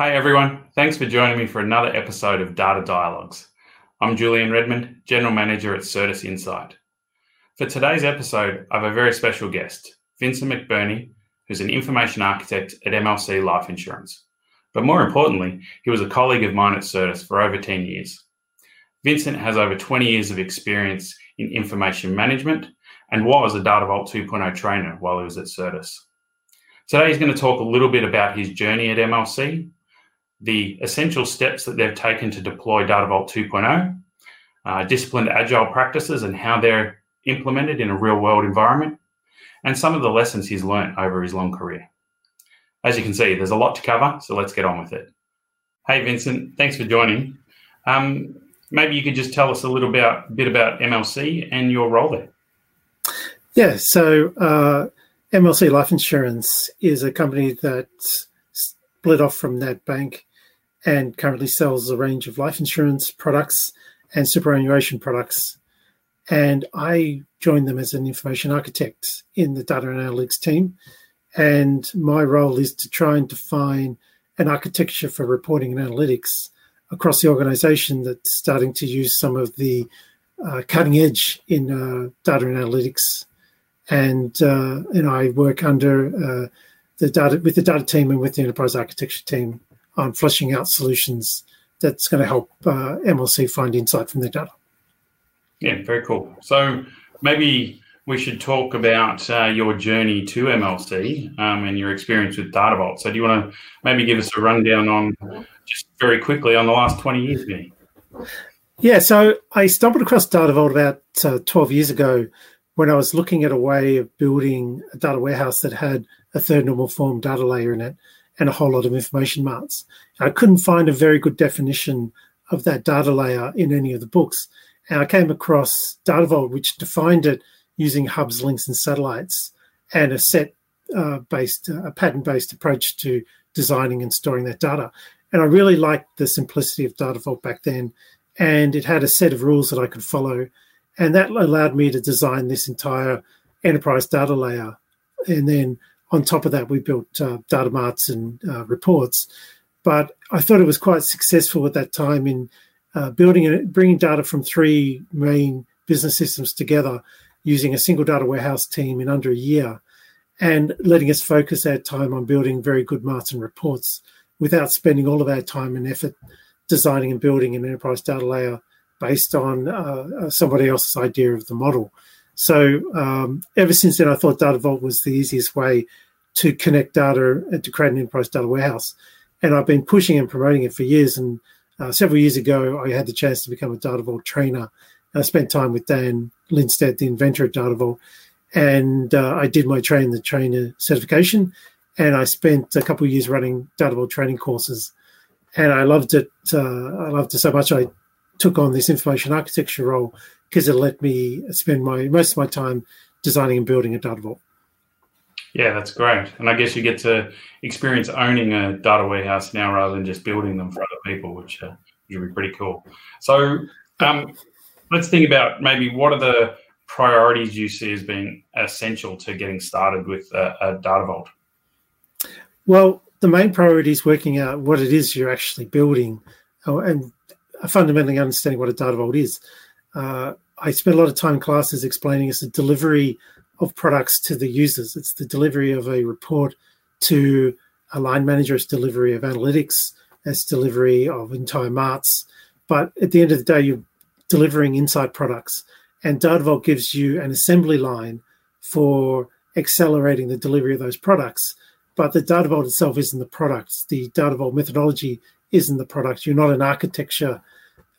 Hi, everyone. Thanks for joining me for another episode of Data Dialogues. I'm Julian Redmond, General Manager at Certus Insight. For today's episode, I have a very special guest, Vincent McBurney, who's an information architect at MLC Life Insurance. But more importantly, he was a colleague of mine at Certus for over 10 years. Vincent has over 20 years of experience in information management and was a Data Vault 2.0 trainer while he was at Certus. Today, he's going to talk a little bit about his journey at MLC, the essential steps that they've taken to deploy Data Vault 2.0, uh, disciplined agile practices and how they're implemented in a real world environment, and some of the lessons he's learned over his long career. As you can see, there's a lot to cover, so let's get on with it. Hey, Vincent, thanks for joining. Um, maybe you could just tell us a little bit, bit about MLC and your role there. Yeah, so uh, MLC Life Insurance is a company that split off from NatBank and currently sells a range of life insurance products and superannuation products. And I joined them as an information architect in the data analytics team. And my role is to try and define an architecture for reporting and analytics across the organization that's starting to use some of the uh, cutting edge in uh, data and analytics. And, uh, and I work under uh, the data with the data team and with the enterprise architecture team on fleshing out solutions that's going to help uh, MLC find insight from their data. Yeah, very cool. So maybe we should talk about uh, your journey to MLC um, and your experience with Data Vault. So do you want to maybe give us a rundown on just very quickly on the last 20 years, maybe? Yeah, so I stumbled across Data Vault about uh, 12 years ago when I was looking at a way of building a data warehouse that had a third normal form data layer in it and a whole lot of information marts. I couldn't find a very good definition of that data layer in any of the books. And I came across Data Vault, which defined it using hubs, links, and satellites, and a set uh, based, uh, a pattern based approach to designing and storing that data. And I really liked the simplicity of Data Vault back then. And it had a set of rules that I could follow. And that allowed me to design this entire enterprise data layer. And then on top of that, we built uh, data marts and uh, reports. But I thought it was quite successful at that time in uh, building and bringing data from three main business systems together using a single data warehouse team in under a year and letting us focus our time on building very good marts and reports without spending all of our time and effort designing and building an enterprise data layer based on uh, uh somebody else's idea of the model. So um, ever since then, I thought Data Vault was the easiest way to connect data to create an enterprise data warehouse. And I've been pushing and promoting it for years. And uh, several years ago, I had the chance to become a Data Vault trainer. I spent time with Dan Lindstedt, the inventor of Data Vault, and uh, I did my train the trainer certification. And I spent a couple of years running Data Vault training courses, and I loved it. Uh, I loved it so much. I took on this information architecture role because it let me spend my most of my time designing and building a data vault. Yeah, that's great. And I guess you get to experience owning a data warehouse now rather than just building them for other people, which uh, would be pretty cool. So um, let's think about maybe what are the priorities you see as being essential to getting started with a, a data vault? Well, the main priority is working out what it is you're actually building uh, and fundamentally understanding what a data vault is. Uh, I spent a lot of time in classes explaining it's the delivery of products to the users. It's the delivery of a report to a line manager. It's delivery of analytics. It's delivery of entire marts. But at the end of the day, you're delivering inside products. And Data Vault gives you an assembly line for accelerating the delivery of those products. But the Data Vault itself isn't the product. The Data Vault methodology isn't the product. You're not an architecture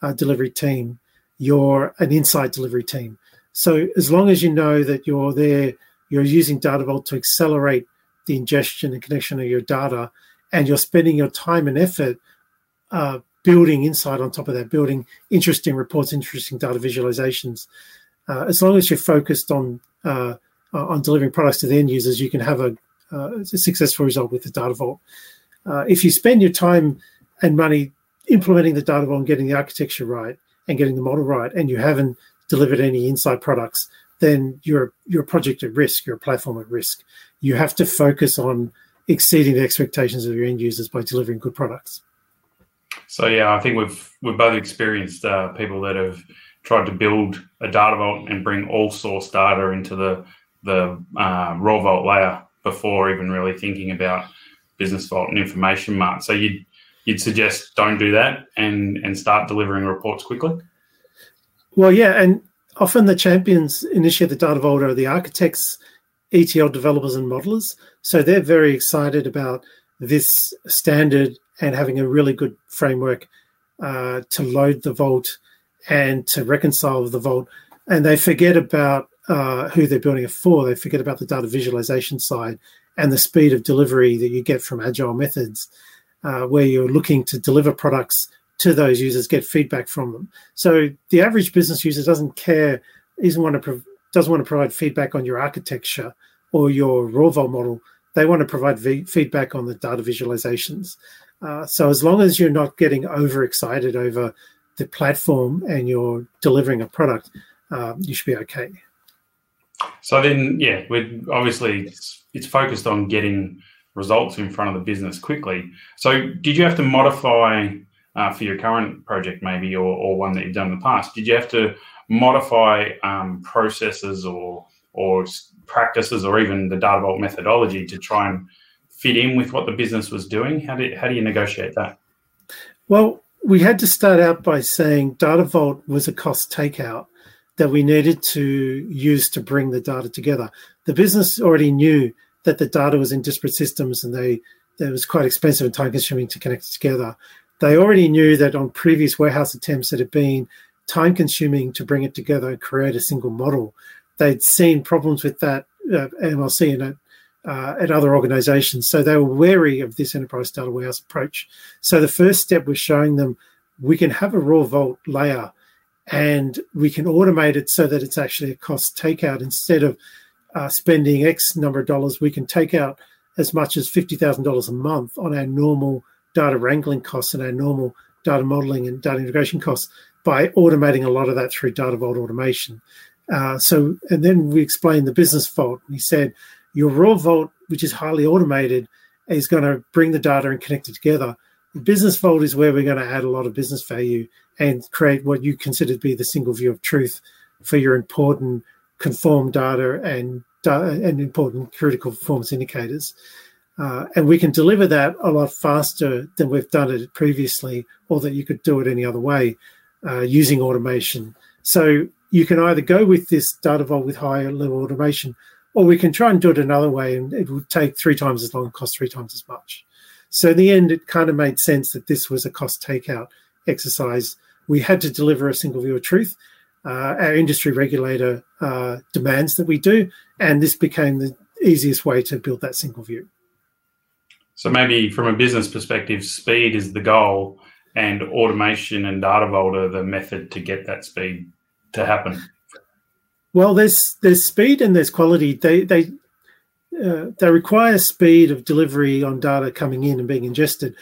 uh, delivery team. You're an inside delivery team. So as long as you know that you're there, you're using Data Vault to accelerate the ingestion and connection of your data, and you're spending your time and effort uh, building insight on top of that, building interesting reports, interesting data visualizations. Uh, as long as you're focused on uh, on delivering products to the end users, you can have a, uh, a successful result with the Data Vault. Uh, if you spend your time and money implementing the Data Vault and getting the architecture right and getting the model right, and you haven't delivered any inside products, then you're you're a project at risk, you're a platform at risk. You have to focus on exceeding the expectations of your end users by delivering good products. So yeah, I think we've we've both experienced uh, people that have tried to build a data vault and bring all source data into the the uh, raw vault layer before even really thinking about business vault and information mart. So you'd you'd suggest don't do that and and start delivering reports quickly. Well, yeah, and often the champions initiate the data vault are the architects, ETL developers, and modelers. So they're very excited about this standard and having a really good framework uh, to load the vault and to reconcile the vault. And they forget about uh, who they're building it for. They forget about the data visualization side and the speed of delivery that you get from agile methods, uh, where you're looking to deliver products to those users, get feedback from them. So the average business user doesn't care, doesn't want to doesn't want to provide feedback on your architecture or your vault model. They want to provide v- feedback on the data visualizations. Uh, so as long as you're not getting overexcited over the platform and you're delivering a product, uh, you should be okay. So then, yeah, we're obviously it's, it's focused on getting results in front of the business quickly. So, did you have to modify uh, for your current project, maybe, or, or one that you've done in the past? Did you have to modify um, processes or or practices, or even the data vault methodology to try and fit in with what the business was doing? How do how do you negotiate that? Well, we had to start out by saying Data Vault was a cost takeout that we needed to use to bring the data together. The business already knew that the data was in disparate systems and they it was quite expensive and time consuming to connect it together. They already knew that on previous warehouse attempts it had been time consuming to bring it together and create a single model. They'd seen problems with that uh, MLC and uh, at other organizations. So they were wary of this enterprise data warehouse approach. So the first step was showing them we can have a raw vault layer and we can automate it so that it's actually a cost takeout instead of uh, spending X number of dollars. We can take out as much as fifty thousand dollars a month on our normal data wrangling costs and our normal data modeling and data integration costs by automating a lot of that through data vault automation. Uh, so, and then we explained the business vault. We said your raw vault, which is highly automated, is going to bring the data and connect it together. The business vault is where we're going to add a lot of business value and create what you consider to be the single view of truth for your important conform data and and important critical performance indicators. Uh, and we can deliver that a lot faster than we've done it previously, or that you could do it any other way uh, using automation. So you can either go with this data vault with higher level automation, or we can try and do it another way, and it would take three times as long, cost three times as much. So in the end, it kind of made sense that this was a cost takeout exercise. We had to deliver a single view of truth. Uh, our industry regulator uh, demands that we do, and this became the easiest way to build that single view. So maybe from a business perspective, speed is the goal, and automation and data vault are the method to get that speed to happen. Well, there's there's speed and there's quality. They they uh, they require speed of delivery on data coming in and being ingested,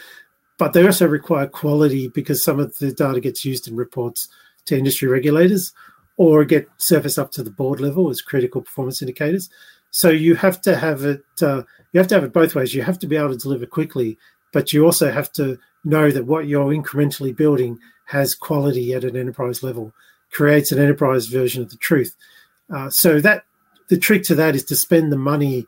but they also require quality because some of the data gets used in reports to industry regulators or get surface up to the board level as critical performance indicators. So you have to have it. Uh, you have to have it both ways. You have to be able to deliver quickly, but you also have to know that what you're incrementally building has quality at an enterprise level, creates an enterprise version of the truth. Uh, so that the trick to that is to spend the money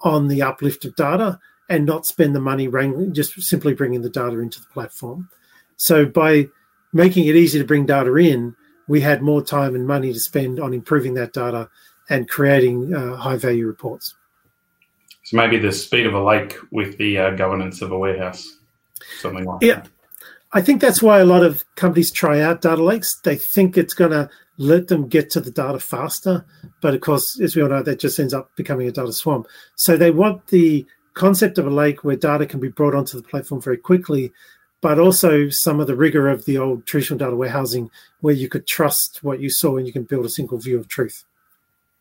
on the uplift of data and not spend the money wrangling, just simply bringing the data into the platform. So by making it easy to bring data in, we had more time and money to spend on improving that data and creating uh, high value reports. So maybe the speed of a lake with the uh, governance of a warehouse, something like yeah. that. I think that's why a lot of companies try out data lakes. They think it's going to let them get to the data faster. But of course, as we all know, that just ends up becoming a data swamp. So they want the concept of a lake where data can be brought onto the platform very quickly, but also some of the rigor of the old traditional data warehousing where you could trust what you saw and you can build a single view of truth.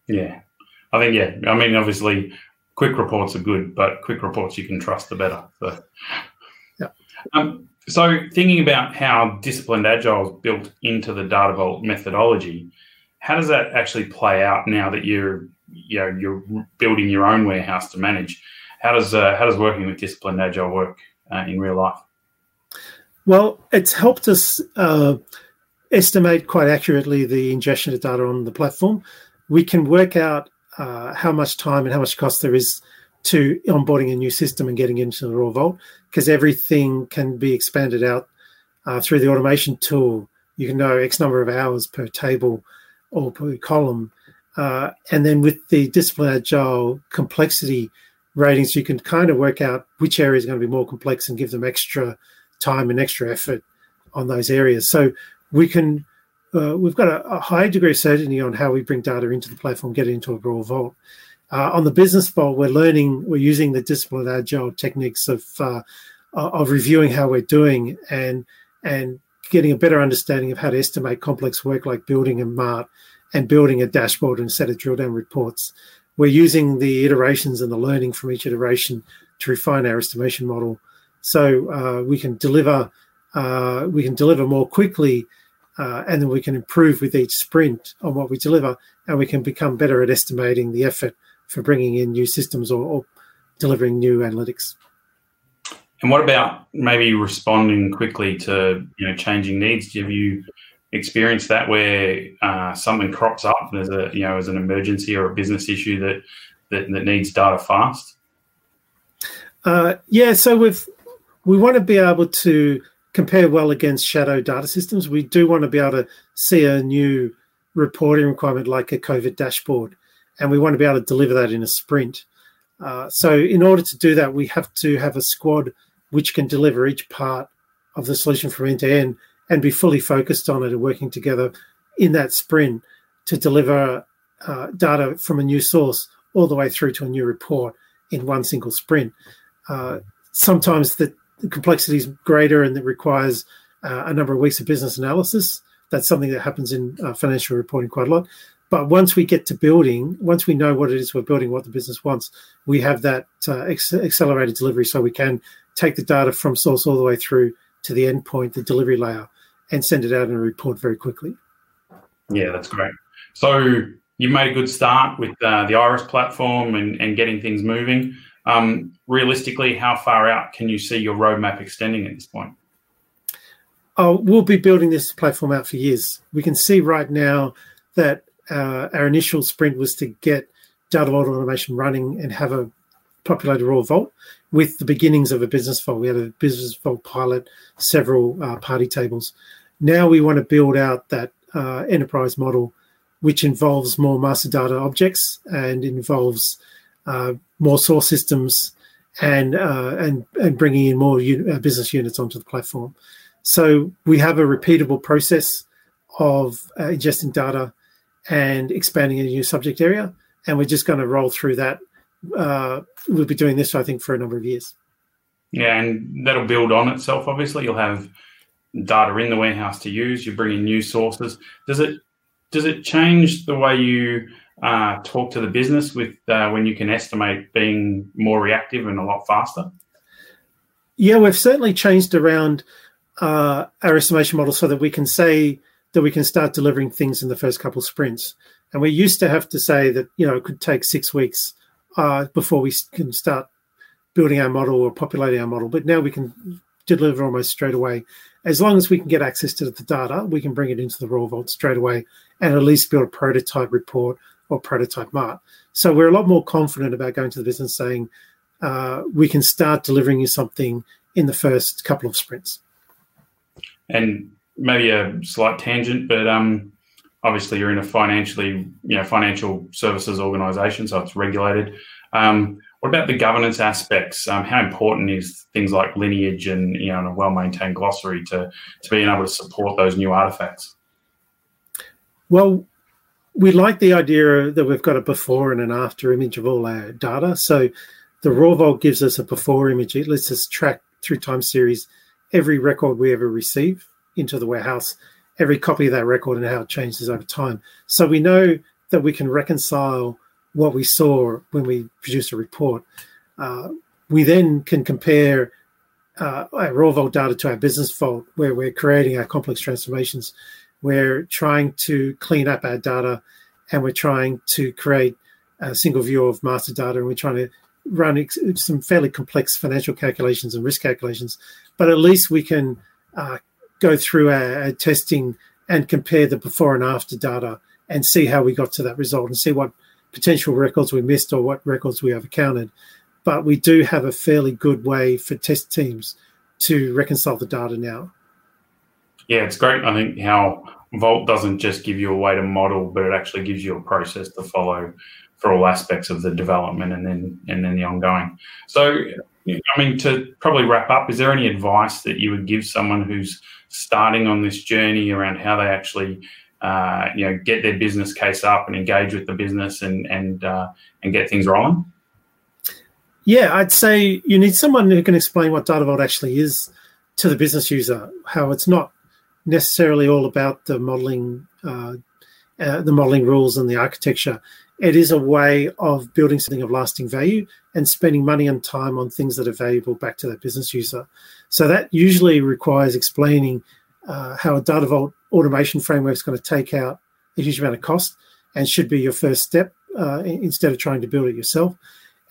Yeah. I think, yeah. I mean, obviously, quick reports are good, but quick reports you can trust the better. So, yeah. Um, so, thinking about how disciplined agile is built into the data vault methodology, how does that actually play out now that you're you know you're building your own warehouse to manage? how does uh, how does working with disciplined agile work uh, in real life? Well, it's helped us uh, estimate quite accurately the ingestion of data on the platform. We can work out uh, how much time and how much cost there is to onboarding a new system and getting into the raw vault because everything can be expanded out uh, through the automation tool. You can know X number of hours per table or per column. Uh, and then with the discipline agile complexity ratings, you can kind of work out which area is going to be more complex and give them extra time and extra effort on those areas. So we can uh, we've got a, a, high degree of certainty on how we bring data into the platform, get it into a raw vault. Uh, on the business vault, we're learning, we're using the disciplined agile techniques of uh, of reviewing how we're doing and and getting a better understanding of how to estimate complex work like building a mart and building a dashboard and set of drill down reports. We're using the iterations and the learning from each iteration to refine our estimation model, so uh, we can deliver uh, we can deliver more quickly uh, and then we can improve with each sprint on what we deliver, and we can become better at estimating the effort for bringing in new systems or, or delivering new analytics. And what about maybe responding quickly to you know changing needs? Have you experienced that where uh, something crops up as a you know as an emergency or a business issue that that, that needs data fast? Uh, yeah, so we've we want to be able to compare well against shadow data systems. We do want to be able to see a new reporting requirement like a COVID dashboard, and we want to be able to deliver that in a sprint. Uh, so, in order to do that, we have to have a squad which can deliver each part of the solution from end to end and be fully focused on it and working together in that sprint to deliver uh, data from a new source all the way through to a new report in one single sprint. Uh, sometimes the the complexity is greater and it requires uh, a number of weeks of business analysis. That's something that happens in uh, financial reporting quite a lot. But once we get to building, once we know what it is we're building, what the business wants, we have that uh, ex- accelerated delivery so we can take the data from source all the way through to the endpoint, the delivery layer, and send it out in a report very quickly. Yeah, that's great. So you've made a good start with uh, the Iris platform and, and getting things moving. Um, realistically, how far out can you see your roadmap extending at this point? Oh, we'll be building this platform out for years. We can see right now that uh, our initial sprint was to get data vault automation running and have a populated raw vault with the beginnings of a business vault. We had a business vault pilot, several uh, party tables. Now we want to build out that uh, enterprise model, which involves more master data objects and involves more source systems and uh, and and bringing in more uh, business units onto the platform. So we have a repeatable process of uh, ingesting data and expanding a new subject area, and we're just going to roll through that. Uh, we'll be doing this, I think, for a number of years. Yeah, and that'll build on itself. Obviously, you'll have data in the warehouse to use. You bring in new sources. Does it does it change the way you uh, talk to the business with uh, when you can estimate being more reactive and a lot faster? Yeah, we've certainly changed around uh, our estimation model so that we can say that we can start delivering things in the first couple sprints. And we used to have to say that you know it could take six weeks uh, before we can start building our model or populating our model. But now we can deliver almost straight away. As long as we can get access to the data, we can bring it into the raw vault straight away and at least build a prototype report or prototype mart. So we're a lot more confident about going to the business saying uh, we can start delivering you something in the first couple of sprints. And maybe a slight tangent, but um, obviously you're in a financially, you know, financial services organisation, so it's regulated. Um, what about the governance aspects? Um, how important is things like lineage and you know and a well-maintained glossary to to being able to support those new artifacts? Well, we like the idea that we've got a before and an after image of all our data. So the raw vault gives us a before image. It lets us track through time series every record we ever receive into the warehouse, every copy of that record and how it changes over time. So we know that we can reconcile what we saw when we produce a report. Uh, we then can compare uh, our raw vault data to our business vault where we're creating our complex transformations we're trying to clean up our data and we're trying to create a single view of master data and we're trying to run ex- some fairly complex financial calculations and risk calculations, but at least we can uh, go through our, our, testing and compare the before and after data and see how we got to that result and see what potential records we missed or what records we overcounted. But we do have a fairly good way for test teams to reconcile the data now. Yeah, it's great. I think how Vault doesn't just give you a way to model, but it actually gives you a process to follow for all aspects of the development and then and then the ongoing. So, I mean, to probably wrap up, is there any advice that you would give someone who's starting on this journey around how they actually, uh, you know, get their business case up and engage with the business and and uh, and get things rolling? Yeah, I'd say you need someone who can explain what Data Vault actually is to the business user. How it's not necessarily all about the modeling, uh, uh, the modeling rules and the architecture. It is a way of building something of lasting value and spending money and time on things that are valuable back to that business user. So that usually requires explaining uh, how a Data Vault automation framework is going to take out a huge amount of cost and should be your first step uh, instead of trying to build it yourself.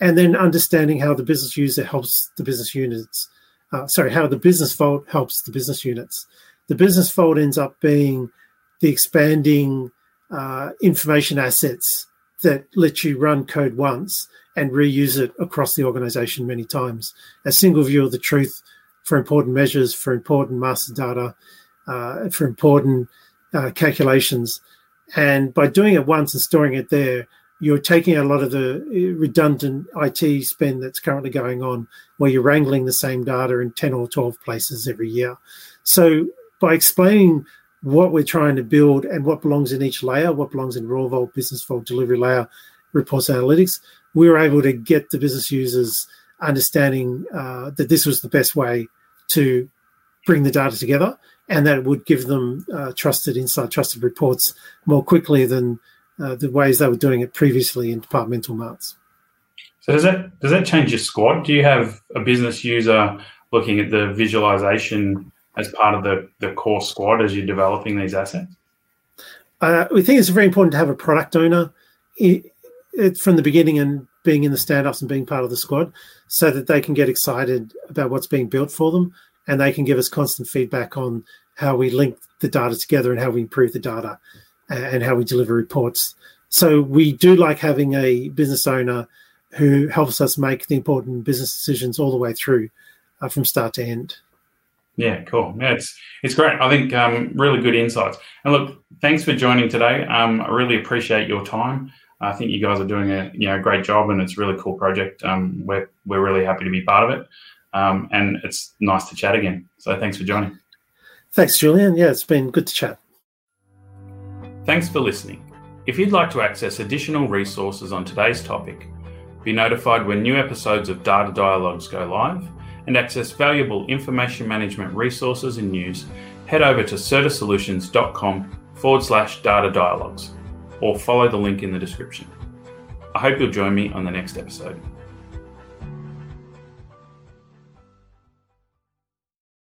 And then understanding how the business user helps the business units. Uh, sorry, how the business vault helps the business units the business vault ends up being the expanding uh, information assets that let you run code once and reuse it across the organization many times. A single view of the truth for important measures, for important master data, for important uh, calculations. And by doing it once and storing it there, you're taking a lot of the redundant IT spend that's currently going on, where you're wrangling the same data in 10 or 12 places every year. So by explaining what we're trying to build and what belongs in each layer, what belongs in raw vault, business vault, delivery layer, reports analytics, we were able to get the business users understanding uh, that this was the best way to bring the data together and that would give them uh, trusted insight, trusted reports more quickly than uh, the ways they were doing it previously in departmental marts. So does that does that change your squad? Do you have a business user looking at the visualization as part of the, the core squad as you're developing these assets? Uh, we think it's very important to have a product owner it, it, from the beginning and being in the stand-ups and being part of the squad so that they can get excited about what's being built for them and they can give us constant feedback on how we link the data together and how we improve the data and how we deliver reports. So we do like having a business owner who helps us make the important business decisions all the way through uh, from start to end. Yeah, cool. Yeah, it's it's great. I think um, really good insights. And look, thanks for joining today. Um, I really appreciate your time. I think you guys are doing a you know great job, and it's a really cool project. Um, we're we're really happy to be part of it, um, and it's nice to chat again. So thanks for joining. Thanks, Julian. Yeah, it's been good to chat. Thanks for listening. If you'd like to access additional resources on today's topic, be notified when new episodes of Data Dialogues go live and access valuable information management resources and news, head over to certasolutions.com forward slash data dialogues or follow the link in the description. I hope you'll join me on the next episode.